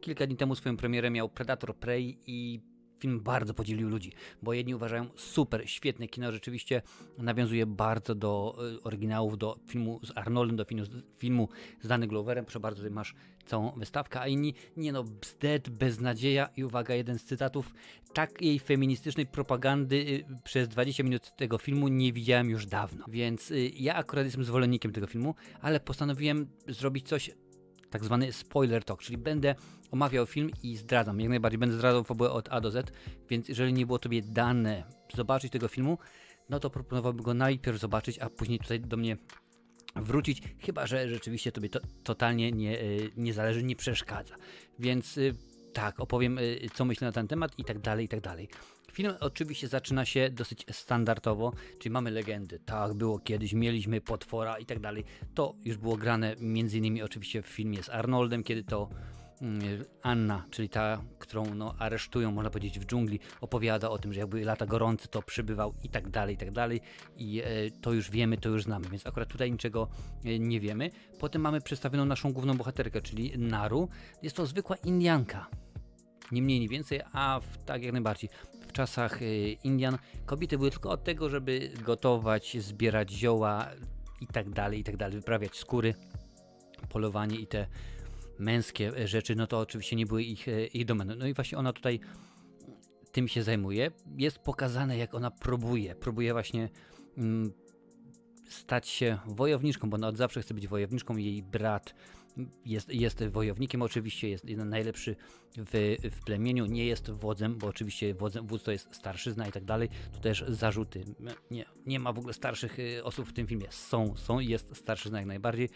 kilka dni temu swoją premierę miał Predator Prey i film bardzo podzielił ludzi, bo jedni uważają super, świetne kino, rzeczywiście nawiązuje bardzo do y, oryginałów, do filmu z Arnoldem, do filmu, filmu z Danny Gloverem, proszę bardzo, tutaj masz całą wystawkę, a inni, nie no, bzdet, beznadzieja i uwaga, jeden z cytatów, takiej feministycznej propagandy y, przez 20 minut tego filmu nie widziałem już dawno, więc y, ja akurat jestem zwolennikiem tego filmu, ale postanowiłem zrobić coś tak zwany spoiler talk, czyli będę omawiał film i zdradzam, jak najbardziej będę zdradzał fabułę od A do Z, więc jeżeli nie było tobie dane zobaczyć tego filmu, no to proponowałbym go najpierw zobaczyć, a później tutaj do mnie wrócić, chyba że rzeczywiście tobie to totalnie nie, y, nie zależy, nie przeszkadza. Więc y, tak, opowiem y, co myślę na ten temat i tak dalej, i tak dalej. Film oczywiście zaczyna się dosyć standardowo, czyli mamy legendy. Tak, było kiedyś, mieliśmy potwora i tak dalej. To już było grane między innymi oczywiście w filmie z Arnoldem, kiedy to mm, Anna, czyli ta, którą no, aresztują, można powiedzieć, w dżungli, opowiada o tym, że jakby lata gorące to przybywał i tak dalej, i tak dalej. I e, to już wiemy, to już znamy, więc akurat tutaj niczego e, nie wiemy. Potem mamy przedstawioną naszą główną bohaterkę, czyli Naru. Jest to zwykła Indianka. Nie mniej, nie więcej, a w, tak jak najbardziej w czasach y, Indian kobiety były tylko od tego, żeby gotować, zbierać zioła i tak dalej, i tak dalej, wyprawiać skóry, polowanie i te męskie rzeczy, no to oczywiście nie były ich, y, ich domeną. No i właśnie ona tutaj tym się zajmuje. Jest pokazane, jak ona próbuje, próbuje właśnie mm, stać się wojowniczką, bo ona od zawsze chce być wojowniczką. Jej brat jest, jest wojownikiem, oczywiście jest najlepszy w, w plemieniu, nie jest wodzem, bo oczywiście wodzem, wódz to jest starszyzna i tak dalej. Tu też zarzuty. Nie, nie ma w ogóle starszych y, osób w tym filmie. Są, są i jest starszyzna jak najbardziej.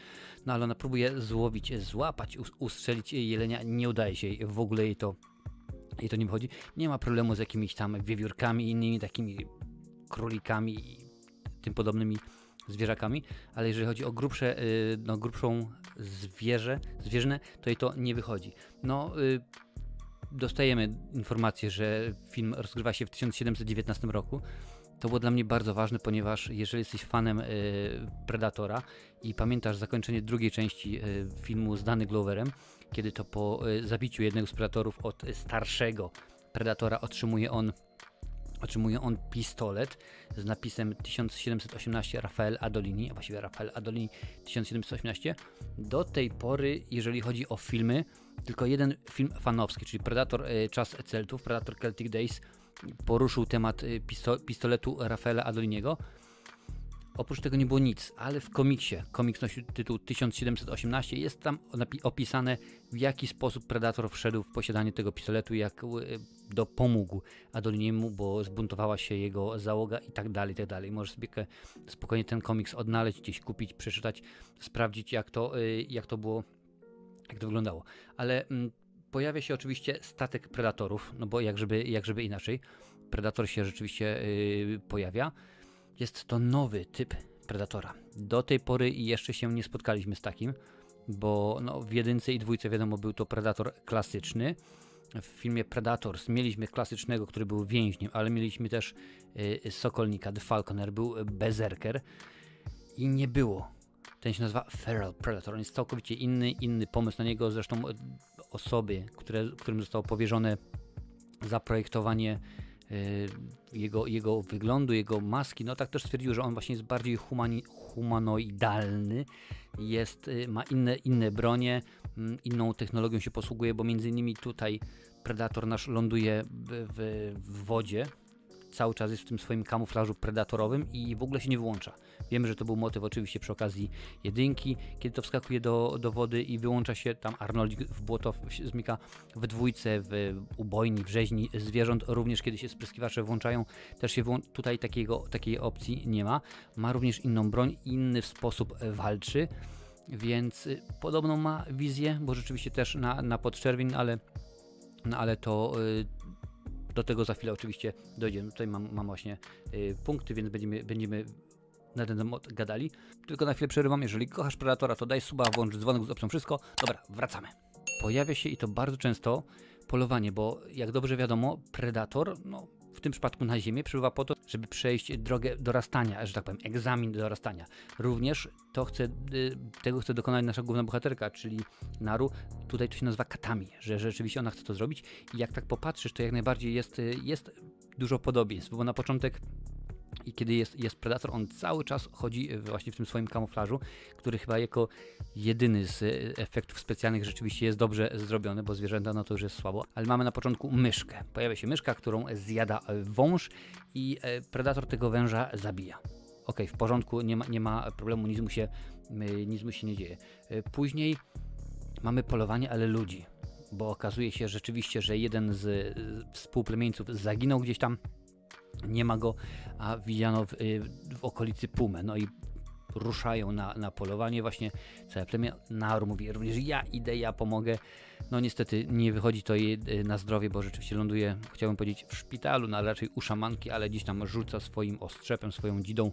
No ale ona próbuje złowić, złapać, ustrzelić jelenia. Nie udaje się jej, w ogóle jej to, jej to nie wychodzi. Nie ma problemu z jakimiś tam wiewiórkami i innymi takimi królikami i tym podobnymi zwierzakami, ale jeżeli chodzi o grubsze, y, no, grubszą zwierzę, zwierzynę, to jej to nie wychodzi. No, y, dostajemy informację, że film rozgrywa się w 1719 roku. To było dla mnie bardzo ważne, ponieważ jeżeli jesteś fanem y, Predatora i pamiętasz zakończenie drugiej części filmu z Danny Gloverem, kiedy to po zabiciu jednego z predatorów od starszego Predatora otrzymuje on otrzymuje on pistolet z napisem 1718 Rafael Adolini, a właściwie Rafael Adolini 1718. Do tej pory, jeżeli chodzi o filmy, tylko jeden film fanowski, czyli Predator e, Czas Celtów, Predator Celtic Days, poruszył temat e, pistoletu Rafaela Adoliniego. Oprócz tego nie było nic, ale w komiksie, komiks nosi tytuł 1718, jest tam opisane w jaki sposób Predator wszedł w posiadanie tego pistoletu, jak e, dopomógł Adoliniemu, bo zbuntowała się jego załoga i tak dalej, i tak dalej. Możesz sobie spokojnie ten komiks odnaleźć, gdzieś kupić, przeczytać, sprawdzić jak to, e, jak to było, jak to wyglądało. Ale mm, pojawia się oczywiście statek Predatorów, no bo jak żeby, jak żeby inaczej. Predator się rzeczywiście yy, pojawia jest to nowy typ Predatora. Do tej pory jeszcze się nie spotkaliśmy z takim, bo no, w jedynce i dwójce wiadomo był to Predator klasyczny. W filmie Predators mieliśmy klasycznego, który był więźniem, ale mieliśmy też y, Sokolnika, The Falconer, był Berserker i nie było. Ten się nazywa Feral Predator. On jest całkowicie inny, inny pomysł na niego. Zresztą osoby, które, którym zostało powierzone zaprojektowanie Y, jego, jego wyglądu, jego maski, no tak też stwierdził, że on właśnie jest bardziej humani, humanoidalny, jest, y, ma inne, inne bronie, mm, inną technologią się posługuje, bo między innymi tutaj Predator nasz ląduje w, w wodzie, cały czas jest w tym swoim kamuflażu predatorowym i w ogóle się nie wyłącza. Wiemy, że to był motyw oczywiście przy okazji jedynki, kiedy to wskakuje do, do wody i wyłącza się tam Arnold w błoto zmyka w dwójce, w ubojni, w rzeźni zwierząt, również kiedy się spryskiwacze włączają, też się tutaj takiego, takiej opcji nie ma. Ma również inną broń, inny sposób walczy, więc y, podobną ma wizję, bo rzeczywiście też na, na podczerwień, ale, no ale to y, do tego za chwilę oczywiście dojdziemy. Tutaj mam, mam właśnie y, punkty, więc będziemy, będziemy na ten temat gadali. Tylko na chwilę przerywam. Jeżeli kochasz Predatora, to daj suba, włącz dzwonek z opcją wszystko. Dobra, wracamy. Pojawia się i to bardzo często polowanie, bo jak dobrze wiadomo, Predator, no w tym przypadku na Ziemię przybywa po to, żeby przejść drogę dorastania, że tak powiem, egzamin dorastania. Również to chce, y, tego chce dokonać nasza główna bohaterka, czyli Naru. Tutaj to się nazywa katami, że rzeczywiście ona chce to zrobić i jak tak popatrzysz, to jak najbardziej jest, y, jest dużo podobieństw, bo na początek i kiedy jest, jest Predator, on cały czas chodzi właśnie w tym swoim kamuflażu, który chyba jako jedyny z efektów specjalnych rzeczywiście jest dobrze zrobiony, bo zwierzęta no to już jest słabo. Ale mamy na początku myszkę. Pojawia się myszka, którą zjada wąż i e, Predator tego węża zabija. Ok, w porządku, nie ma, nie ma problemu, nic mu, się, nic mu się nie dzieje. E, później mamy polowanie, ale ludzi, bo okazuje się rzeczywiście, że jeden z współplemieńców zaginął gdzieś tam nie ma go, a widziano w, y, w okolicy Pumę. No i ruszają na, na polowanie właśnie całe plemię. Naur mówi również ja idę, ja pomogę. No niestety nie wychodzi to jej y, na zdrowie, bo rzeczywiście ląduje, chciałbym powiedzieć, w szpitalu, no ale raczej u szamanki, ale gdzieś tam rzuca swoim ostrzepem, swoją dzidą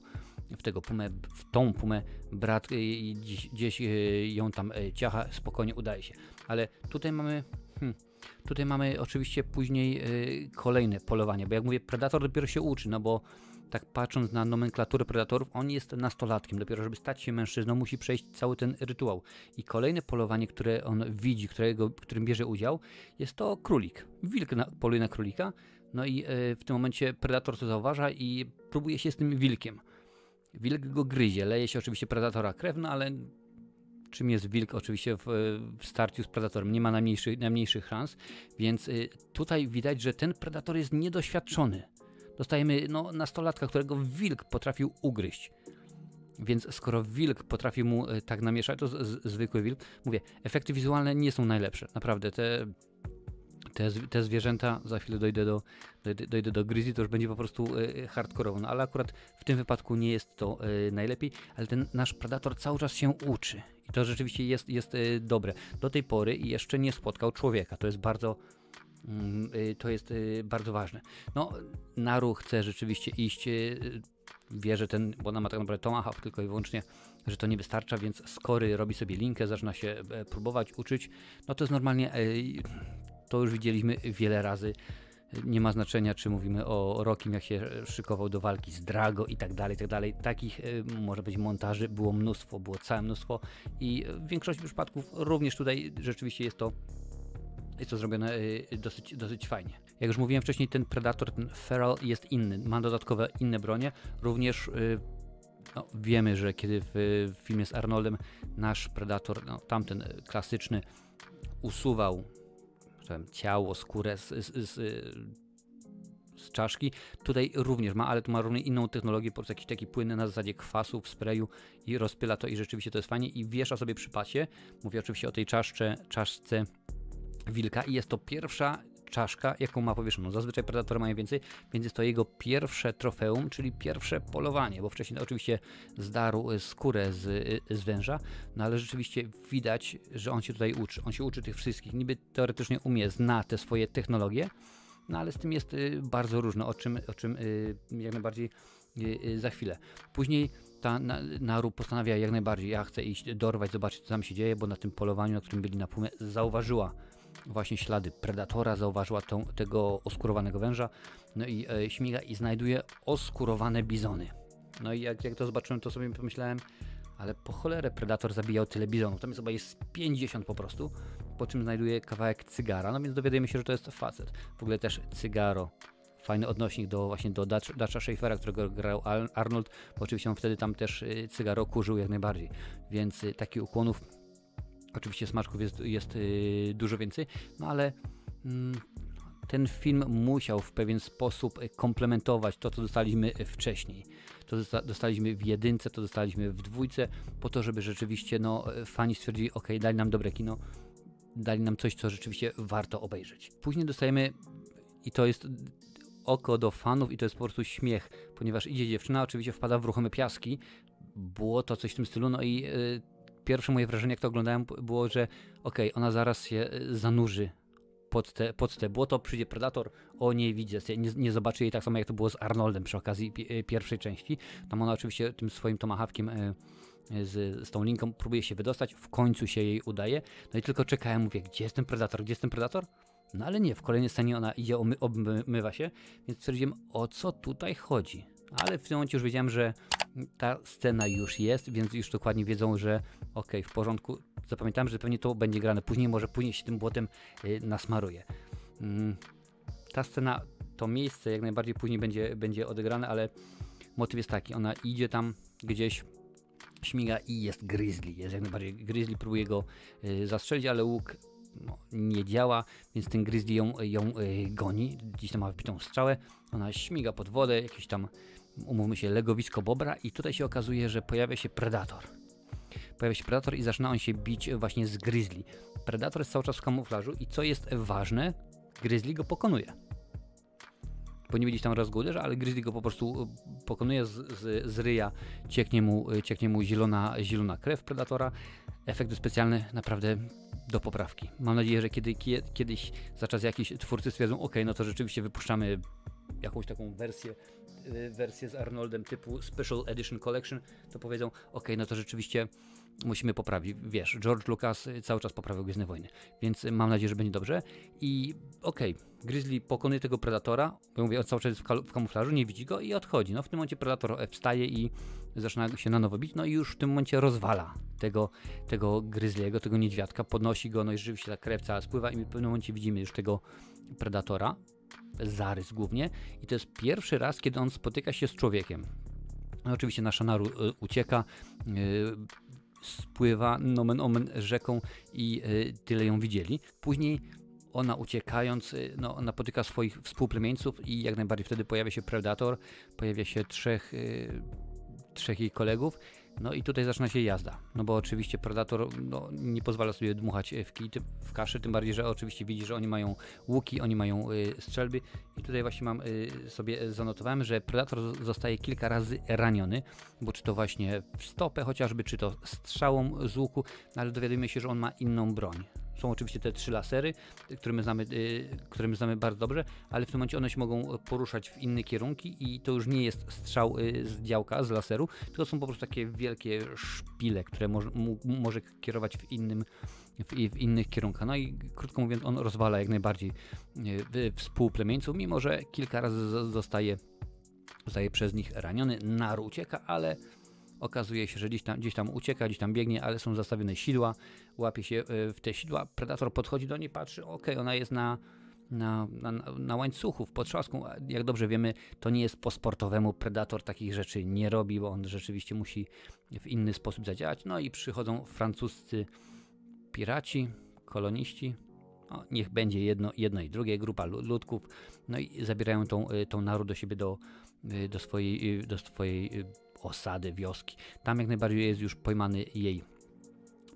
w tego pumę, w tą pumę brat y, gdzieś, gdzieś ją tam ciacha, spokojnie udaje się. Ale tutaj mamy... Hmm, Tutaj mamy oczywiście później kolejne polowanie, bo jak mówię, predator dopiero się uczy, no bo tak patrząc na nomenklaturę predatorów, on jest nastolatkiem. Dopiero żeby stać się mężczyzną, musi przejść cały ten rytuał. I kolejne polowanie, które on widzi, którego, którym bierze udział, jest to królik. Wilk na, poluje na królika. No i y, w tym momencie predator to zauważa i próbuje się z tym wilkiem. Wilk go gryzie, leje się oczywiście predatora krew, no ale czym jest wilk oczywiście w, w starciu z predatorem. Nie ma najmniejszych, najmniejszych szans, więc y, tutaj widać, że ten predator jest niedoświadczony. Dostajemy no, nastolatka, którego wilk potrafił ugryźć. Więc skoro wilk potrafi mu y, tak namieszać, to z, zwykły wilk. Mówię, efekty wizualne nie są najlepsze. Naprawdę, te, te, te zwierzęta, za chwilę dojdę do, dojdę, dojdę do Grizzly, to już będzie po prostu y, hardkorowo. No, ale akurat w tym wypadku nie jest to y, najlepiej, ale ten nasz predator cały czas się uczy to rzeczywiście jest, jest y, dobre. Do tej pory jeszcze nie spotkał człowieka. To jest bardzo to jest y, bardzo ważne. No, Naru chce rzeczywiście iść, wie, że ten, bo ona ma tak naprawdę Tomahawk tylko i wyłącznie, że to nie wystarcza, więc skory robi sobie linkę, zaczyna się e, próbować uczyć. No to jest normalnie, to już widzieliśmy wiele razy nie ma znaczenia, czy mówimy o Rokim, jak się szykował do walki z Drago i tak dalej, tak dalej. Takich y, może być montaży było mnóstwo, było całe mnóstwo i w większości przypadków również tutaj rzeczywiście jest to jest to zrobione y, dosyć, dosyć fajnie. Jak już mówiłem wcześniej, ten Predator, ten Feral jest inny, ma dodatkowe inne bronie. Również y, no, wiemy, że kiedy w, w filmie z Arnoldem nasz Predator, no, tamten klasyczny, usuwał powiem, ciało, skórę z, z, z, z, czaszki. Tutaj również ma, ale tu ma również inną technologię, po prostu jakiś taki płynny na zasadzie kwasu w sprayu i rozpyla to i rzeczywiście to jest fajnie i wiesza sobie przy pasie. Mówię oczywiście o tej czaszce, czaszce wilka i jest to pierwsza czaszka, jaką ma powieszoną. Zazwyczaj predatory mają więcej, więc jest to jego pierwsze trofeum, czyli pierwsze polowanie, bo wcześniej oczywiście zdarł skórę z, z węża, no ale rzeczywiście widać, że on się tutaj uczy. On się uczy tych wszystkich, niby teoretycznie umie, zna te swoje technologie, no ale z tym jest y, bardzo różno, o czym, o czym jak najbardziej za chwilę. Później ta Naru postanawia jak najbardziej, ja chcę iść dorwać, zobaczyć co tam się dzieje, bo na tym polowaniu, na którym byli na pumie, zauważyła właśnie ślady predatora, zauważyła tą, tego oskurowanego węża, no i e, śmiga i znajduje oskurowane bizony. No i jak, jak to zobaczyłem, to sobie pomyślałem, ale po cholerę predator zabijał tyle bizonów, tam jest chyba jest 50 po prostu, po czym znajduje kawałek cygara, no więc dowiadujemy się, że to jest facet. W ogóle też cygaro, fajny odnośnik do właśnie do Dutcha Schaeffera, którego grał Arnold, bo oczywiście on wtedy tam też y, cygaro kurzył jak najbardziej, więc y, takich ukłonów Oczywiście smaczków jest, jest yy, dużo więcej, no ale yy, ten film musiał w pewien sposób komplementować to, co dostaliśmy wcześniej. To dostaliśmy w jedynce, to dostaliśmy w dwójce, po to, żeby rzeczywiście no, fani stwierdzili, ok, dali nam dobre kino, dali nam coś, co rzeczywiście warto obejrzeć. Później dostajemy, i to jest oko do fanów, i to jest po prostu śmiech, ponieważ idzie dziewczyna, oczywiście wpada w ruchome piaski, było to coś w tym stylu, no i yy, pierwsze moje wrażenie, jak to oglądałem, było, że okej, okay, ona zaraz się e, zanurzy pod te, pod te błoto, przyjdzie Predator, o nie widzę, nie, nie zobaczy jej tak samo jak to było z Arnoldem przy okazji e, pierwszej części. Tam ona oczywiście tym swoim tomahawkiem e, z, z tą linką próbuje się wydostać, w końcu się jej udaje. No i tylko czekałem, mówię, gdzie jest ten Predator, gdzie jest ten Predator? No ale nie, w kolejnej scenie ona idzie, obmywa się, więc stwierdziłem, o co tutaj chodzi. Ale w tym momencie już wiedziałem, że ta scena już jest, więc już dokładnie wiedzą, że ok, w porządku. Zapamiętałem, że pewnie to będzie grane później, może później się tym błotem y, nasmaruje. Mm, ta scena, to miejsce jak najbardziej później będzie, będzie odegrane, ale motyw jest taki, ona idzie tam gdzieś, śmiga i jest Grizzly, jest jak najbardziej, Grizzly próbuje go y, zastrzelić, ale łuk no, nie działa, więc ten Grizzly ją, ją y, goni, gdzieś tam ma wbitą strzałę, ona śmiga pod wodę, jakieś tam, umówmy się, legowisko bobra i tutaj się okazuje, że pojawia się Predator. Pojawia się Predator i zaczyna on się bić właśnie z Grizzly. Predator jest cały czas w kamuflażu i co jest ważne, Grizzly go pokonuje. Bo nie gdzieś tam raz ale Grizzly go po prostu e, pokonuje z, z, z ryja, cieknie mu, e, cieknie mu zielona, zielona krew Predatora. Efekty specjalne naprawdę do poprawki. Mam nadzieję, że kiedy, kiedyś za czas jakiś twórcy stwierdzą, ok, no to rzeczywiście wypuszczamy jakąś taką wersję wersję z Arnoldem typu Special Edition Collection, to powiedzą, ok, no to rzeczywiście musimy poprawić. Wiesz, George Lucas cały czas poprawiał Gwiezdne Wojny, więc mam nadzieję, że będzie dobrze. I okej, okay, Grizzly pokonuje tego Predatora, bo mówię, cały czas jest w, kamuflażu, nie widzi go i odchodzi. No w tym momencie Predator wstaje i zaczyna się na nowo bić, no i już w tym momencie rozwala tego, tego Grizzly'ego, tego niedźwiadka, podnosi go, no i rzeczywiście ta krew cała spływa i w pewnym momencie widzimy już tego Predatora, zarys głównie i to jest pierwszy raz, kiedy on spotyka się z człowiekiem. No, oczywiście nasza naru y, ucieka, y, spływa nomen omen rzeką i y, tyle ją widzieli. Później ona uciekając no, napotyka swoich współplemieńców i jak najbardziej wtedy pojawia się Predator, pojawia się trzech, trzech jej kolegów no i tutaj zaczyna się jazda, no bo oczywiście Predator no, nie pozwala sobie dmuchać w, kij, w kaszy, tym bardziej, że oczywiście widzi, że oni mają łuki, oni mają y, strzelby i tutaj właśnie mam y, sobie zanotowałem, że Predator zostaje kilka razy raniony, bo czy to właśnie w stopę chociażby, czy to strzałą z łuku, no, ale dowiadujemy się, że on ma inną broń. Są oczywiście te trzy lasery, które my, znamy, y, które my znamy bardzo dobrze, ale w tym momencie one się mogą poruszać w inne kierunki i to już nie jest strzał y, z działka, z laseru, tylko są po prostu takie wielkie szpile, które może, kierować w innym w, w, innych kierunkach. No i krótko mówiąc, on rozwala jak najbardziej y, współplemieńców, mimo że kilka razy zostaje, zostaje przez nich raniony, naru ucieka, ale Okazuje się, że gdzieś tam, gdzieś tam ucieka, gdzieś tam biegnie, ale są zastawione sidła, łapie się e, w te sidła, predator podchodzi do niej, patrzy, ok, ona jest na, na, na, na łańcuchu, w potrzasku. Jak dobrze wiemy, to nie jest po sportowemu. Predator takich rzeczy nie robi, bo on rzeczywiście musi w inny sposób zadziałać. No i przychodzą francuscy piraci, koloniści. Niech będzie jedno, jedno i drugie, grupa ludków. No i zabierają tą, e, tą naród do siebie, do, e, do swojej, do swojej osady, wioski. Tam jak najbardziej jest już pojmany jej,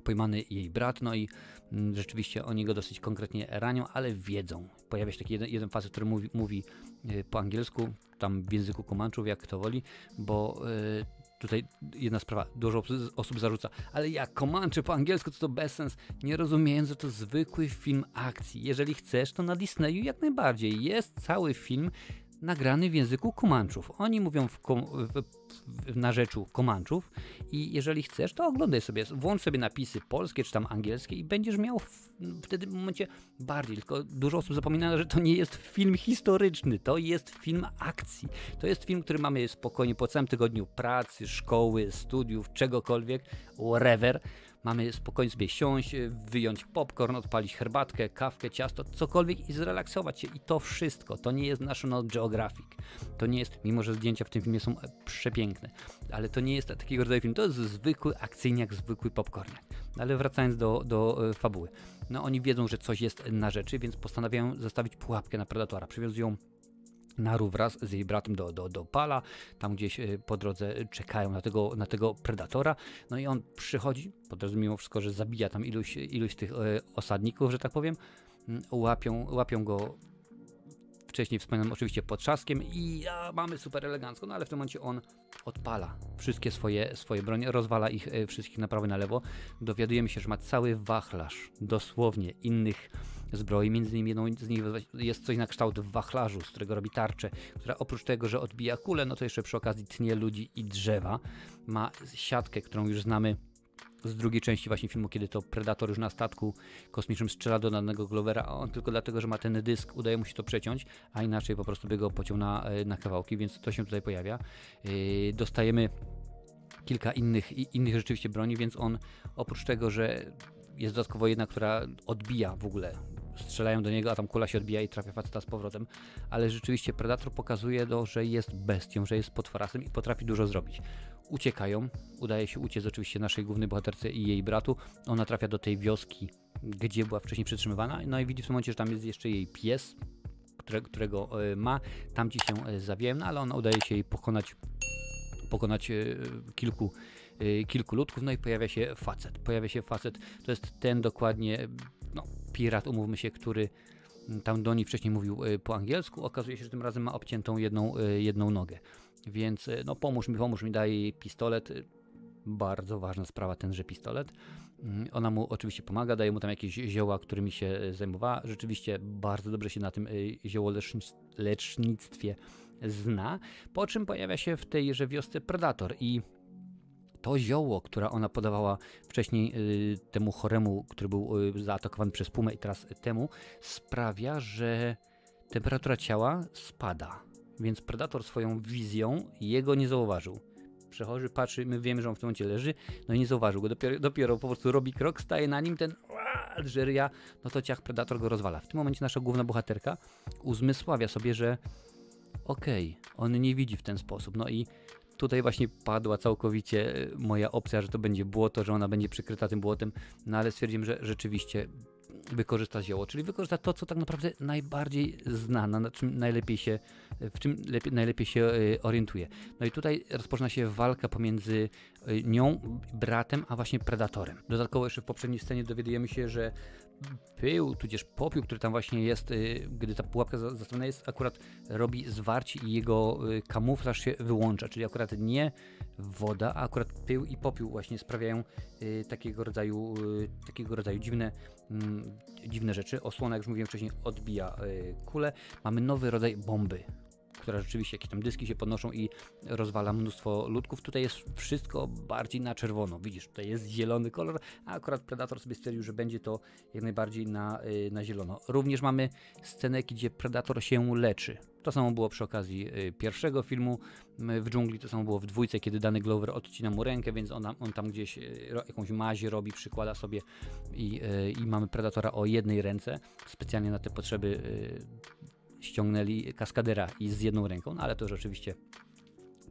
pojmany jej brat, no i mm, rzeczywiście oni go dosyć konkretnie ranią, ale wiedzą. Pojawia się taki jeden, jeden facet, który mówi, mówi y, po angielsku, tam w języku komanczów, jak kto woli, bo y, tutaj jedna sprawa, dużo osób zarzuca, ale jak Comanche po angielsku, to to bez sens, nie rozumiejąc, że to zwykły film akcji. Jeżeli chcesz, to na Disneyu jak najbardziej. Jest cały film nagrany w języku Komanczów. Oni mówią w, w, w, na rzeczu Komanczów i jeżeli chcesz, to oglądaj sobie, włącz sobie napisy polskie czy tam angielskie i będziesz miał w, wtedy w momencie bardziej, tylko dużo osób zapomina, że to nie jest film historyczny, to jest film akcji. To jest film, który mamy spokojnie po całym tygodniu pracy, szkoły, studiów, czegokolwiek, whatever, Mamy spokojnie sobie siąść, wyjąć popcorn, odpalić herbatkę, kawkę, ciasto, cokolwiek i zrelaksować się. I to wszystko. To nie jest National Geographic. To nie jest, mimo że zdjęcia w tym filmie są przepiękne, ale to nie jest takiego rodzaju film. To jest zwykły akcyjniak, zwykły popcorniak. Ale wracając do, do e, fabuły. No oni wiedzą, że coś jest na rzeczy, więc postanawiają zastawić pułapkę na Predatora. Przywiązują Naru wraz z jej bratem do, do, do Pala, tam gdzieś e, po drodze czekają na tego, na tego predatora, no i on przychodzi, po drodze mimo wszystko, że zabija tam iluś, iluś tych e, osadników, że tak powiem, mm, łapią, łapią go wcześniej wspomniałem oczywiście pod trzaskiem i a, mamy super elegancko, no ale w tym momencie on odpala wszystkie swoje, swoje bronie, rozwala ich e, wszystkich na prawo i na lewo. Dowiadujemy się, że ma cały wachlarz dosłownie innych zbroi. Między innymi jedną z nich jest coś na kształt wachlarzu, z którego robi tarczę, która oprócz tego, że odbija kulę, no to jeszcze przy okazji tnie ludzi i drzewa. Ma siatkę, którą już znamy z drugiej części właśnie filmu, kiedy to Predator już na statku kosmicznym strzela do danego Glovera, a on tylko dlatego, że ma ten dysk, udaje mu się to przeciąć, a inaczej po prostu by go pociął na, e, na kawałki, więc to się tutaj pojawia. Yy, dostajemy kilka innych, innych rzeczywiście broni, więc on oprócz tego, że jest dodatkowo jedna, która odbija w ogóle strzelają do niego, a tam kula się odbija i trafia faceta z powrotem, ale rzeczywiście Predator pokazuje, to, że jest bestią, że jest potworasem i potrafi dużo zrobić. Uciekają, udaje się uciec oczywiście naszej głównej bohaterce i jej bratu, ona trafia do tej wioski, gdzie była wcześniej przetrzymywana, no i widzi w tym momencie, że tam jest jeszcze jej pies, które, którego e, ma, tam ci się e, zawijają, no ale ona udaje się jej pokonać, pokonać e, kilku kilku ludków, no i pojawia się facet. Pojawia się facet, to jest ten dokładnie no, pirat, umówmy się, który mm, tam do niej wcześniej mówił y, po angielsku, okazuje się, że tym razem ma obciętą jedną, y, jedną nogę. Więc y, no pomóż mi, pomóż mi, daj pistolet. Bardzo ważna sprawa tenże pistolet. Mm, ona mu oczywiście pomaga, daje mu tam jakieś zioła, którymi się zajmowała. Rzeczywiście bardzo dobrze się na tym ziołolecznictwie zna. Po czym pojawia się w tejże wiosce Predator i to zioło, które ona podawała wcześniej y, temu choremu, który był y, zaatakowany przez pumę i teraz temu, sprawia, że temperatura ciała spada. Więc predator swoją wizją jego nie zauważył. Przechorzy, patrzy, my wiemy, że on w tym momencie leży, no i nie zauważył go. Dopiero, dopiero po prostu robi krok, staje na nim ten Alżeria, no to ciach predator go rozwala. W tym momencie nasza główna bohaterka uzmysławia sobie, że okej, okay, on nie widzi w ten sposób. No i Tutaj właśnie padła całkowicie e, moja opcja, że to będzie błoto, że ona będzie przykryta tym błotem, no ale stwierdziłem, że rzeczywiście wykorzysta zioło, czyli wykorzysta to, co tak naprawdę najbardziej zna, na czym najlepiej się, w czym lepiej, najlepiej się e, orientuje. No i tutaj rozpoczyna się walka pomiędzy nią, bratem, a właśnie predatorem. Dodatkowo jeszcze w poprzedniej scenie dowiadujemy się, że pył, tudzież popiół, który tam właśnie jest, y, gdy ta pułapka zastawiona jest, akurat robi zwarcie i jego y, kamuflaż się wyłącza, czyli akurat nie woda, a akurat pył i popiół właśnie sprawiają y, takiego rodzaju, takiego rodzaju dziwne, mm, dziwne rzeczy. Osłona, jak już mówiłem wcześniej, odbija kulę. Mamy nowy rodzaj bomby, która rzeczywiście jakieś tam dyski się podnoszą i rozwala mnóstwo ludków. Tutaj jest wszystko bardziej na czerwono. Widzisz, tutaj jest zielony kolor, a akurat Predator sobie stwierdził, że będzie to jak najbardziej na, y, na zielono. Również mamy scenę, gdzie Predator się leczy. To samo było przy okazji y, pierwszego filmu w dżungli, to samo było w dwójce, kiedy dany Glover odcina mu rękę, więc on, on tam gdzieś y, jakąś mazie robi, przykłada sobie i, i mamy Predatora o jednej ręce, specjalnie na te potrzeby ściągnęli kaskadera i z jedną ręką, no ale to już oczywiście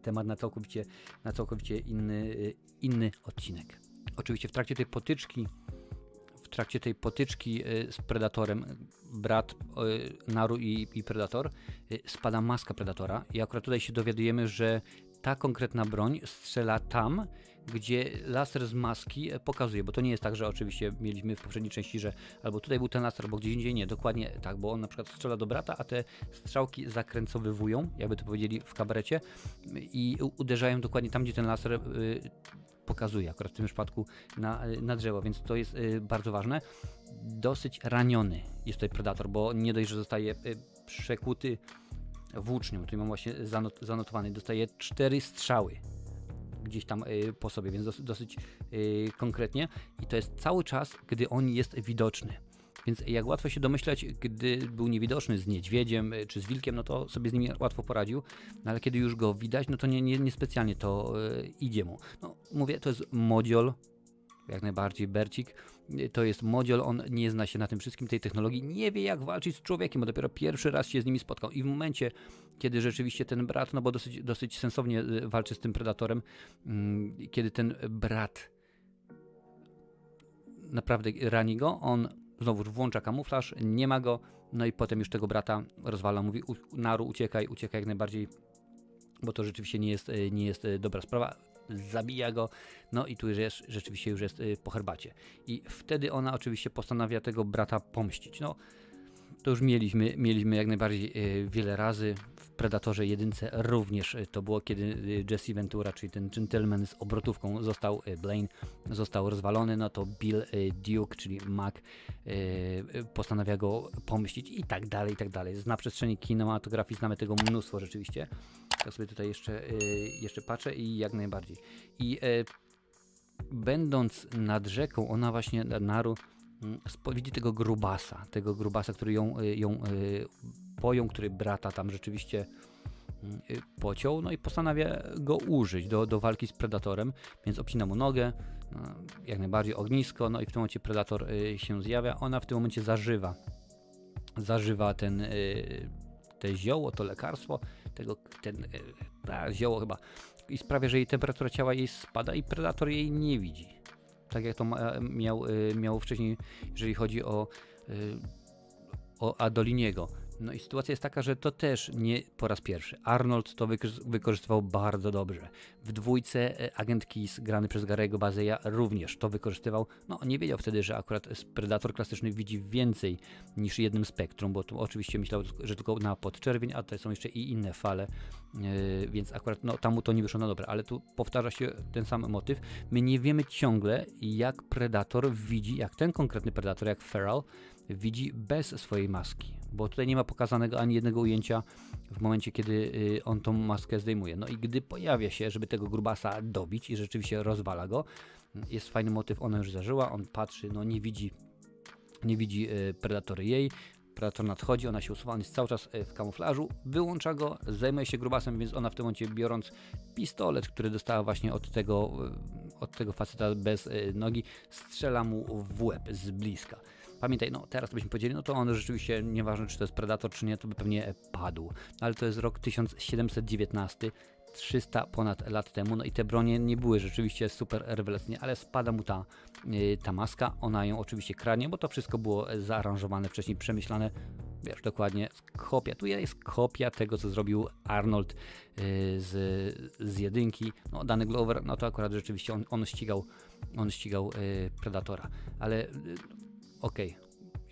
temat na całkowicie, na całkowicie inny, inny odcinek. Oczywiście w trakcie tej potyczki w trakcie tej potyczki y, z Predatorem, brat y, Naru i, i Predator, y, spada maska Predatora i akurat tutaj się dowiadujemy, że ta konkretna broń strzela tam, gdzie laser z maski e, pokazuje, bo to nie jest tak, że oczywiście mieliśmy w poprzedniej części, że albo tutaj był ten laser, albo gdzieś indziej, nie, dokładnie tak, bo on na przykład strzela do brata, a te strzałki zakręcowywują, jakby to powiedzieli w kabarecie i uderzają dokładnie tam, gdzie ten laser y, pokazuje, akurat w tym przypadku na, na drzewo, więc to jest y, bardzo ważne. Dosyć raniony jest tutaj Predator, bo nie dość, że zostaje y, przekuty włócznią, tutaj mam właśnie zanot zanotowany, dostaje cztery strzały gdzieś tam y, po sobie, więc dosyć, y, konkretnie i to jest cały czas, gdy on jest widoczny. Więc jak łatwo się domyślać, gdy był niewidoczny z niedźwiedziem y, czy z wilkiem, no to sobie z nim łatwo poradził, no ale kiedy już go widać, no to nie, nie, nie specjalnie to idzie mu. No, mówię, to jest modziol, jak najbardziej Bercik, to jest modziol, on nie zna się na tym wszystkim, tej technologii, nie wie jak walczyć z człowiekiem, bo dopiero pierwszy raz się z nimi spotkał. I w momencie, kiedy rzeczywiście ten brat, no bo dosyć, dosyć sensownie y, walczy z tym predatorem, mm, kiedy ten brat naprawdę rani go, on znowu włącza kamuflaż, nie ma go, no i potem już tego brata rozwala, mówi Naru uciekaj, uciekaj jak najbardziej, bo to rzeczywiście nie jest, y, nie jest y, dobra sprawa zabija go, no i tu jest, rzeczywiście już jest y, po herbacie. I wtedy ona oczywiście postanawia tego brata pomścić. No, to już mieliśmy, mieliśmy jak najbardziej y, wiele razy. W Predatorze jedynce również y, to było, kiedy Jesse Ventura, czyli ten gentleman z obrotówką został, Blaine został rozwalony, no to Bill Duke, czyli Mac postanawia go pomścić i tak dalej, i tak dalej. Na przestrzeni kinematografii znamy tego mnóstwo rzeczywiście. Tak sobie tutaj jeszcze, y, jeszcze patrzę i jak najbardziej. I e, będąc nad rzeką, ona właśnie, Naru, mm, widzi tego grubasa, tego grubasa, który ją, ją pojął, który brata tam rzeczywiście mm, pociął, no i postanawia go użyć do, do walki z predatorem, więc obcina mu nogę, no, jak najbardziej ognisko, no i w tym momencie predator się zjawia, ona w tym momencie zażywa, zażywa ten, te zioło, to lekarstwo, tego, ten, ta, zioło chyba i sprawia, że jej temperatura ciała jej spada i predator jej nie widzi. Tak jak to miał, y, miał wcześniej, jeżeli chodzi o, o Adoliniego. No i sytuacja jest taka, że to też nie po raz pierwszy. Arnold to wykorzystywał bardzo dobrze. W dwójce e, agent Keys, grany przez Garego Bazeya, również to wykorzystywał. No, nie wiedział wtedy, że akurat Predator klasyczny widzi więcej niż jednym spektrum, bo tu oczywiście myślał, że tylko na podczerwień, a to są jeszcze i inne fale, yy, więc akurat no, tam mu to nie wyszło na dobre, ale tu powtarza się ten sam motyw. My nie wiemy ciągle, jak Predator widzi, jak ten konkretny Predator, jak Feral, widzi bez swojej maski, bo tutaj nie ma pokazanego ani jednego ujęcia w momencie, kiedy y, on tą maskę zdejmuje. No i gdy pojawia się, żeby tego grubasa dobić i rzeczywiście rozwala go, jest fajny motyw, ona już zażyła, on patrzy, no nie widzi, nie widzi y, predatory jej, Predator nadchodzi, ona się usuwa, on jest cały czas y, w kamuflażu, wyłącza go, zajmuje się grubasem, więc ona w tym momencie biorąc pistolet, który dostała właśnie od tego, od tego faceta bez nogi, strzela mu w łeb z bliska pamiętaj, no teraz to byśmy powiedzieli, no to on rzeczywiście, nieważne czy to jest Predator, czy nie, to by pewnie padł. No, ale to jest rok 1719, 300 ponad lat temu, no i te bronie nie były rzeczywiście super rewelacyjne, ale spada mu ta, yy, ta maska, ona ją oczywiście kranie, bo to wszystko było zaaranżowane, wcześniej przemyślane, wiesz, dokładnie, kopia, tu jest kopia tego, co zrobił Arnold yy, z, z jedynki, no dany Glover, no to akurat rzeczywiście on, on ścigał, on ścigał yy, Predatora, ale yy, okej,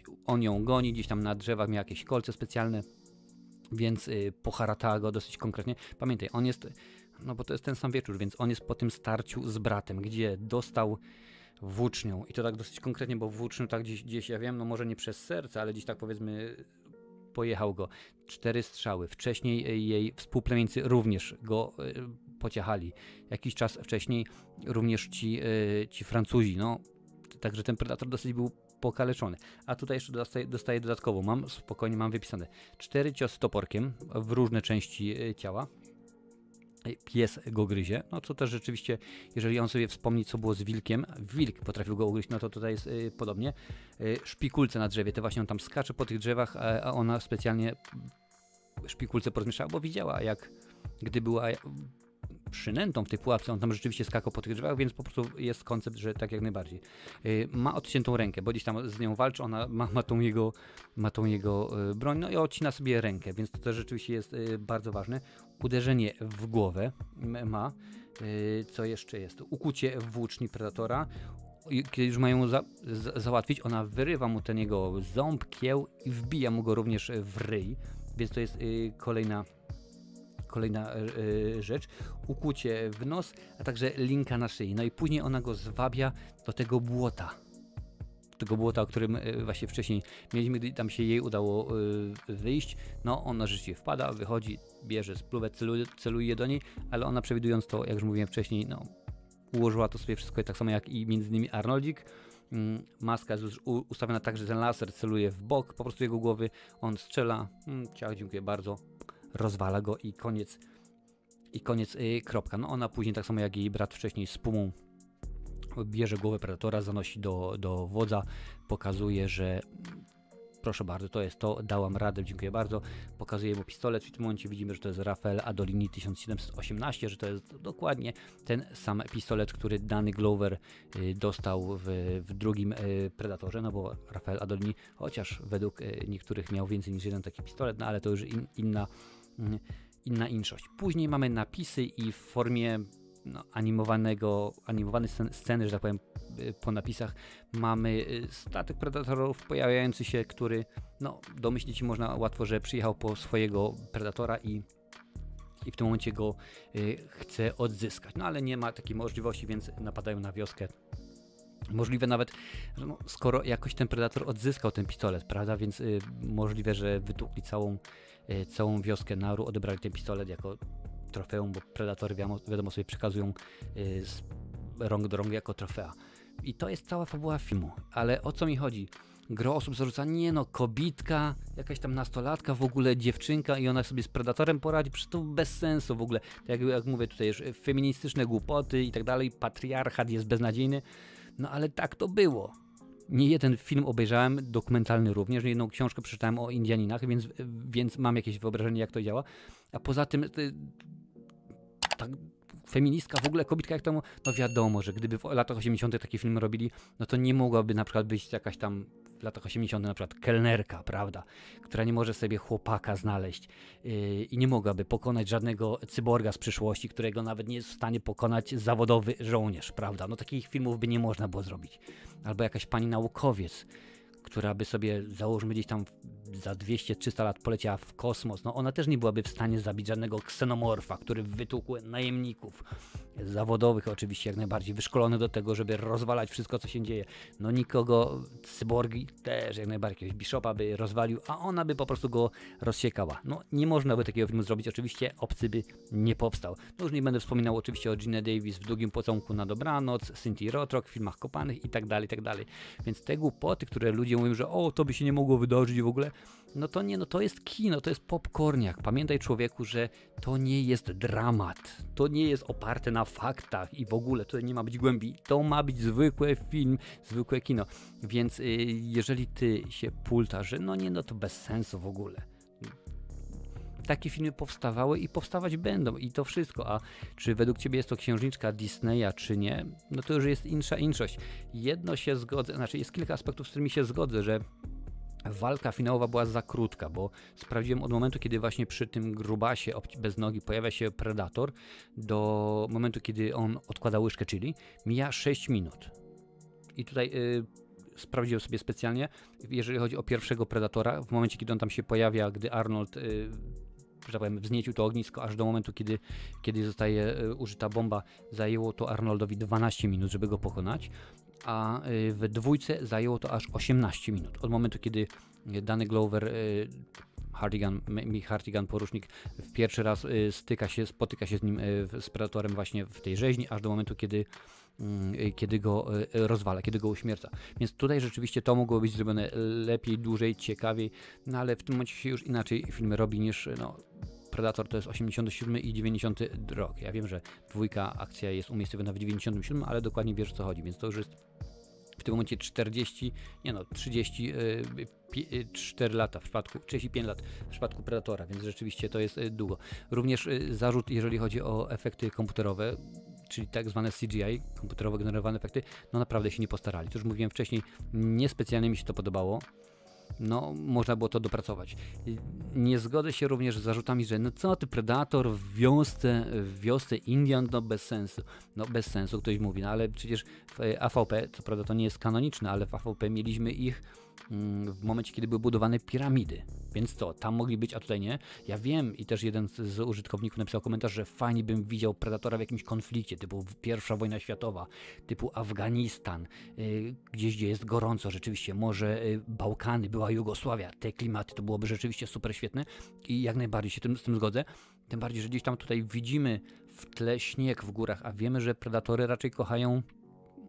okay. on ją goni, gdzieś tam na drzewach miał jakieś kolce specjalne, więc yy, poharatała go dosyć konkretnie. Pamiętaj, on jest, no bo to jest ten sam wieczór, więc on jest po tym starciu z bratem, gdzie dostał włócznią i to tak dosyć konkretnie, bo włócznią tak gdzieś, gdzieś ja wiem, no może nie przez serce, ale gdzieś tak powiedzmy pojechał go. Cztery strzały. Wcześniej jej współplemieńcy również go y, pociechali. Jakiś czas wcześniej również ci, y, ci Francuzi. No, także ten predator dosyć był pokaleczony. A tutaj jeszcze dostaję, dostaję dodatkowo, mam spokojnie, mam wypisane cztery ciosy toporkiem w różne części e, ciała. Pies go gryzie, no to też rzeczywiście, jeżeli on sobie wspomni, co było z wilkiem, wilk potrafił go ugryźć, no to tutaj jest y, podobnie. Y, szpikulce na drzewie, te właśnie on tam skacze po tych drzewach, a, a ona specjalnie szpikulce porozmieszała, bo widziała, jak gdy była przynętą w tej pułapce, on tam rzeczywiście skakał po tych drzewach, więc po prostu jest koncept, że tak jak najbardziej. Yy, ma odciętą rękę, bo gdzieś tam z nią walczy, ona ma, ma tą jego, ma tą jego yy, broń, no i odcina sobie rękę, więc to też rzeczywiście jest yy, bardzo ważne. Uderzenie w głowę ma, y, co jeszcze jest? Ukucie włóczni predatora, kiedy już mają za, załatwić, ona wyrywa mu ten jego ząb, kieł i wbija mu go również w ryj, więc to jest y, kolejna kolejna y, rzecz, ukłucie w nos, a także linka na szyi. No i później ona go zwabia do tego błota. Tego błota, o którym y, właśnie wcześniej mieliśmy, gdy tam się jej udało wyjść. No, ona rzeczywiście wpada, wychodzi, bierze spluwę, celuje, celuje do niej, ale ona przewidując to, jak już mówiłem wcześniej, no, ułożyła to sobie wszystko tak samo jak i między innymi Arnoldzik. Mm, maska jest ustawiona tak, że ten laser celuje w bok po prostu jego głowy, on strzela. Mm, ciach, dziękuję bardzo rozwala go i koniec, i koniec, yy, kropka. No ona później, tak samo jak jej brat wcześniej z pumą, bierze głowę predatora, zanosi do, do wodza, pokazuje, że proszę bardzo, to jest to, dałam radę, dziękuję bardzo. Pokazuje mu pistolet, w tym momencie widzimy, że to jest Rafael Adolini 1718, że to jest dokładnie ten sam pistolet, który dany Glover y, dostał w, w drugim y, Predatorze, no bo Rafael Adolini, chociaż według y, niektórych miał więcej niż jeden taki pistolet, no ale to już in, inna. Inna inszość. Później mamy napisy i w formie no, animowanego, animowanej sceny, że tak powiem, y, po napisach mamy y, statek predatorów pojawiający się, który, no, domyślić można łatwo, że przyjechał po swojego predatora i i w tym momencie go y, chce odzyskać. No ale nie ma takiej możliwości, więc napadają na wioskę. Możliwe nawet, że no, skoro jakoś ten predator odzyskał ten pistolet, prawda, więc y, możliwe, że wytukli całą całą wioskę Naru, odebrali ten pistolet jako trofeum, bo predatory wiadomo, wiadomo sobie przekazują e, rąk do rąk jako trofea. I to jest cała fabuła filmu. Ale o co mi chodzi? Gro osób zarzuca, nie no, kobitka, jakaś tam nastolatka, w ogóle dziewczynka i ona sobie z predatorem poradzi, przecież to bez sensu w ogóle. Tak jak, jak mówię tutaj już, feministyczne głupoty i tak dalej, patriarchat jest beznadziejny. No ale tak to było. Nie jeden film obejrzałem, dokumentalny również, nie jedną książkę przeczytałem o Indianinach, więc, więc mam jakieś wyobrażenie, jak to działa. A poza tym, tak, feministka, w ogóle kobitka jak temu, no wiadomo, że gdyby w latach 80. takie filmy robili, no to nie mogłaby na przykład być jakaś tam w latach 80. na przykład kelnerka, prawda, która nie może sobie chłopaka znaleźć yy, i nie mogłaby pokonać żadnego cyborga z przyszłości, którego nawet nie jest w stanie pokonać zawodowy żołnierz, prawda. No takich filmów by nie można było zrobić. Albo jakaś pani naukowiec, która by sobie, załóżmy gdzieś tam za 200-300 lat poleciała w kosmos, no ona też nie byłaby w stanie zabić żadnego ksenomorfa, który wytłukł najemników zawodowych oczywiście jak najbardziej, wyszkolony do tego, żeby rozwalać wszystko, co się dzieje. No nikogo, cyborgi też jak najbardziej, jakiegoś Bishopa by rozwalił, a ona by po prostu go rozsiekała. No nie można by takiego filmu zrobić, oczywiście obcy by nie powstał. No już nie będę wspominał oczywiście o Gina Davis w Długim Pocałunku na Dobranoc, Cynthia Rotrock w filmach kopanych i tak dalej, i tak dalej. Więc te głupoty, które ludzie mówią, że o, to by się nie mogło wydarzyć w ogóle, no to nie, no to jest kino, to jest popcorniak. Pamiętaj człowieku, że to nie jest dramat, to nie jest oparte na faktach i w ogóle to nie ma być głębi, to ma być zwykły film, zwykłe kino. Więc y, jeżeli ty się pultasz, że no nie, no to bez sensu w ogóle. Takie filmy powstawały i powstawać będą i to wszystko. A czy według ciebie jest to księżniczka Disneya, czy nie? No to już jest insza inszość. Jedno się zgodzę, znaczy jest kilka aspektów, z którymi się zgodzę, że walka finałowa była za krótka, bo sprawdziłem od momentu, kiedy właśnie przy tym grubasie bez nogi pojawia się Predator, do momentu, kiedy on odkłada łyżkę chili, mija 6 minut. I tutaj y, sprawdziłem sobie specjalnie, jeżeli chodzi o pierwszego Predatora, w momencie, kiedy on tam się pojawia, gdy Arnold y, że tak powiem, wzniecił to ognisko aż do momentu, kiedy, kiedy zostaje y, użyta bomba, zajęło to Arnoldowi 12 minut, żeby go pokonać a y, w dwójce zajęło to aż 18 minut. Od momentu, kiedy dany Glover y, Hartigan, Hartigan porusznik pierwszy raz y, styka się, spotyka się z nim z Predatorem właśnie w tej rzeźni, aż do momentu, kiedy mm, kiedy go rozwala, kiedy go uśmierca. Więc tutaj rzeczywiście to mogło być zrobione lepiej, dłużej, ciekawiej, no ale w tym momencie się już inaczej filmy robi niż no, Predator to jest 87 i 90 rok. Ja wiem, że dwójka akcja jest umiejscowiona w 97, ale dokładnie wiesz o co chodzi, więc to już jest w tym momencie 40, nie no, 34 y, lata w przypadku, 35 lat w przypadku Predatora, więc rzeczywiście to jest y, długo. Również zarzut, jeżeli chodzi o efekty komputerowe, czyli tak zwane CGI, komputerowo generowane efekty, no naprawdę się nie postarali. To już mówiłem wcześniej, niespecjalnie mi się to podobało no można było to dopracować. Nie zgodzę się również z zarzutami, że no co ty Predator w wiosce, w wiosce Indian, no bez sensu. No bez sensu ktoś mówi, no ale przecież w AVP, co prawda to nie jest kanoniczne, ale w AVP mieliśmy ich w momencie, kiedy były budowane piramidy. Więc co, tam mogli być, a tutaj nie. Ja wiem i też jeden z, z użytkowników napisał komentarz, że fajnie bym widział Predatora w jakimś konflikcie, typu pierwsza wojna światowa, typu Afganistan, yy, gdzieś gdzie jest gorąco rzeczywiście, może yy, Bałkany, była Jugosławia, te klimaty, to byłoby rzeczywiście super świetne i jak najbardziej się tym, z tym zgodzę. Tym bardziej, że gdzieś tam tutaj widzimy w tle śnieg w górach, a wiemy, że predatory raczej kochają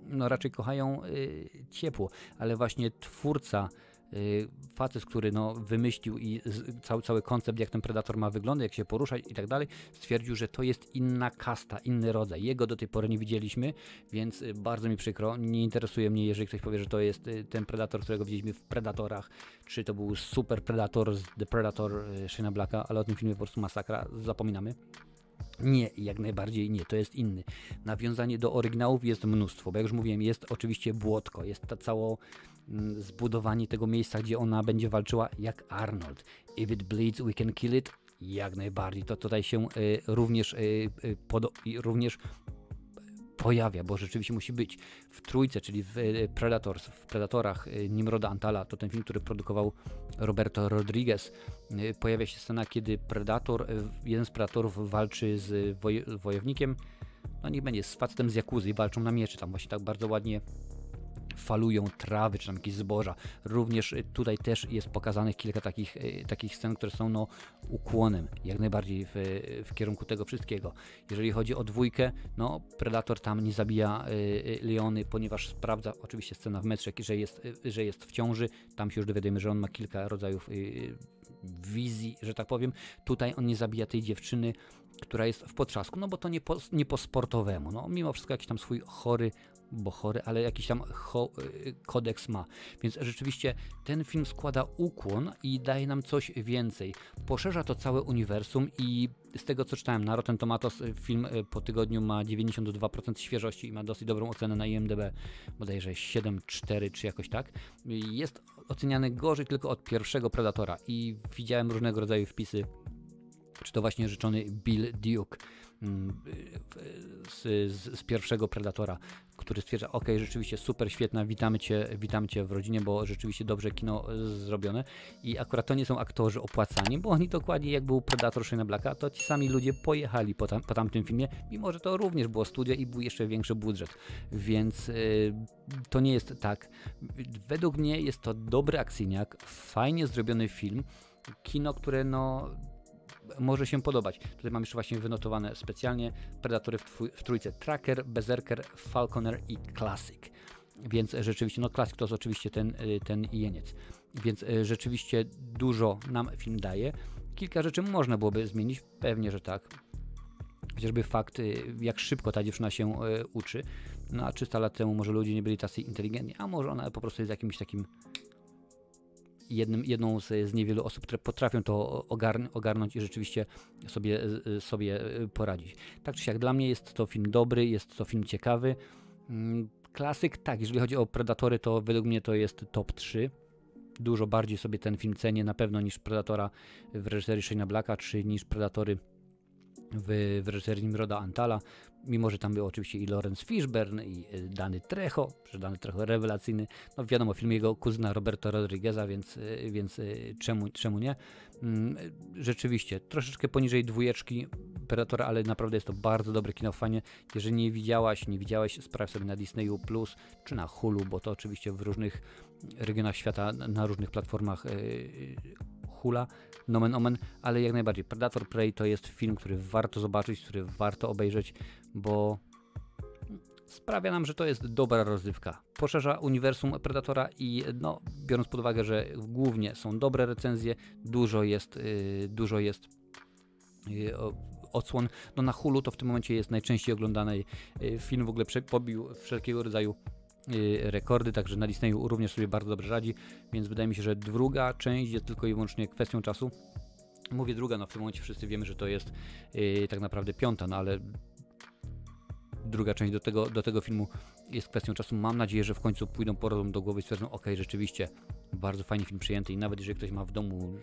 no raczej kochają y, ciepło, ale właśnie twórca, y, facet, który no, wymyślił i cały, cały koncept, jak ten predator ma wyglądać, jak się poruszać i tak dalej, stwierdził, że to jest inna kasta, inny rodzaj. Jego do tej pory nie widzieliśmy, więc y, bardzo mi przykro. Nie interesuje mnie, jeżeli ktoś powie, że to jest y, ten predator, którego widzieliśmy w Predatorach, czy to był super predator z The Predator Shane Blacka, ale o tym filmie po prostu masakra, zapominamy. Nie, jak najbardziej nie, to jest inny. Nawiązanie do oryginałów jest mnóstwo, bo jak już mówiłem, jest oczywiście błotko, jest to całe mm, zbudowanie tego miejsca, gdzie ona będzie walczyła jak Arnold. If it bleeds, we can kill it. Jak najbardziej. To tutaj się y, również, y, y, również pojawia, bo rzeczywiście musi być. W trójce, czyli w e, Predators, w Predatorach e, Nimroda Antala, to ten film, który produkował Roberto Rodriguez, e, pojawia się scena, kiedy Predator, jeden z Predatorów walczy z woj wojownikiem, no niech będzie, z facetem z Jakuzy, walczą na mieczy, tam właśnie tak bardzo ładnie falują trawy, czy tam jakieś zboża. Również y, tutaj też jest pokazanych kilka takich, y, takich scen, które są no, ukłonem jak najbardziej w, w kierunku tego wszystkiego. Jeżeli chodzi o dwójkę, no Predator tam nie zabija y, Leony, ponieważ sprawdza oczywiście scena w metrze, że jest, że jest w ciąży. Tam się już dowiadujemy, że on ma kilka rodzajów wizji, że tak powiem. Tutaj on nie zabija tej dziewczyny, która jest w potrzasku, no bo to nie po, nie po sportowemu. No, mimo wszystko jakiś tam swój chory bo chory, ale jakiś tam y, kodeks ma. Więc rzeczywiście ten film składa ukłon i daje nam coś więcej. Poszerza to całe uniwersum i z tego co czytałem na Rotten Tomatoes y, film y, po tygodniu ma 92% świeżości i ma dosyć dobrą ocenę na IMDb, bodajże 7,4 czy jakoś tak. Jest oceniany gorzej tylko od pierwszego Predatora i widziałem różnego rodzaju wpisy czy to właśnie rzeczony Bill Duke mm, z, z, z, pierwszego Predatora, który stwierdza, ok, rzeczywiście super, świetna, witamy cię, witamy cię w rodzinie, bo rzeczywiście dobrze kino zrobione i akurat to nie są aktorzy opłacani, bo oni dokładnie jak był Predator Shane Blacka, to ci sami ludzie pojechali po, tam, po tamtym filmie, mimo że to również było studio i był jeszcze większy budżet, więc yy, to nie jest tak. Według mnie jest to dobry akcyjniak, fajnie zrobiony film, kino, które no może się podobać. Tutaj mam jeszcze właśnie wynotowane specjalnie Predatory w, w trójce Tracker, Berserker, Falconer i Classic. Więc rzeczywiście, no Classic to jest oczywiście ten, y, ten jeniec. Więc y, rzeczywiście dużo nam film daje. Kilka rzeczy można byłoby zmienić, pewnie, że tak. Chociażby fakt, y, jak szybko ta dziewczyna się uczy. No a 300 lat temu może ludzie nie byli tacy inteligentni, a może ona po prostu jest jakimś takim jednym, jedną z, z niewielu osób, które potrafią to ogarn ogarnąć i rzeczywiście sobie, sobie poradzić. Tak czy siak, dla mnie jest to film dobry, jest to film ciekawy. Mm, klasyk, tak, jeżeli chodzi o Predatory, to według mnie to jest top 3. Dużo bardziej sobie ten film cenię na pewno niż Predatora w reżyserii Shane'a Blacka, czy niż Predatory w, w reżyserii Nimroda Antala, mimo że tam był oczywiście i Lawrence Fishburne, i e, Dany Trejo, że Dany Trejo rewelacyjny, no wiadomo, film jego kuzyna Roberto Rodrigueza, więc, e, więc e, czemu, czemu nie? Mm, rzeczywiście, troszeczkę poniżej dwójeczki Predatora, ale naprawdę jest to bardzo dobre kino, fajnie. Jeżeli nie widziałaś, nie widziałeś, sprawdź sobie na Disneyu Plus, czy na Hulu, bo to oczywiście w różnych regionach świata, na różnych platformach hula, nomen omen, ale jak najbardziej Predator Prey to jest film, który warto zobaczyć, który warto obejrzeć, bo sprawia nam, że to jest dobra rozrywka. Poszerza uniwersum Predatora i no, biorąc pod uwagę, że głównie są dobre recenzje, dużo jest, yy, dużo jest yy, odsłon. No na Hulu to w tym momencie jest najczęściej oglądany yy, film, w ogóle pobił wszelkiego rodzaju Y, rekordy, także na Disneyu również sobie bardzo dobrze radzi, więc wydaje mi się, że druga część jest tylko i wyłącznie kwestią czasu. Mówię druga, no w tym momencie wszyscy wiemy, że to jest yy, tak naprawdę piąta, no ale druga część do tego, do tego filmu jest kwestią czasu. Mam nadzieję, że w końcu pójdą po rozum do głowy i stwierdzą, ok, rzeczywiście bardzo fajnie film przyjęty i nawet jeżeli ktoś ma w domu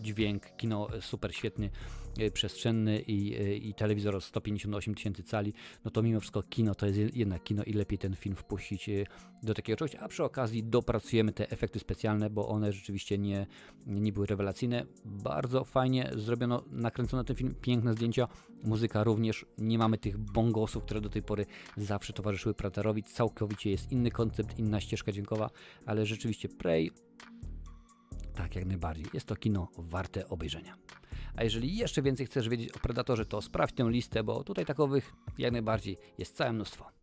dźwięk, kino super świetny, e, przestrzenny i, e, i telewizor o 158 tysięcy cali, no to mimo wszystko kino to jest jednak kino i lepiej ten film wpuścić e, do takiego czegoś, a przy okazji dopracujemy te efekty specjalne, bo one rzeczywiście nie, nie były rewelacyjne. Bardzo fajnie zrobiono, nakręcono ten film, piękne zdjęcia, muzyka również, nie mamy tych bongosów, które do tej pory zawsze towarzyszyły Praterowi, całkowicie jest inny koncept, inna ścieżka dźwiękowa, ale rzeczywiście Prey tak, jak najbardziej. Jest to kino warte obejrzenia. A jeżeli jeszcze więcej chcesz wiedzieć o Predatorze, to sprawdź tę listę, bo tutaj takowych jak najbardziej jest całe mnóstwo.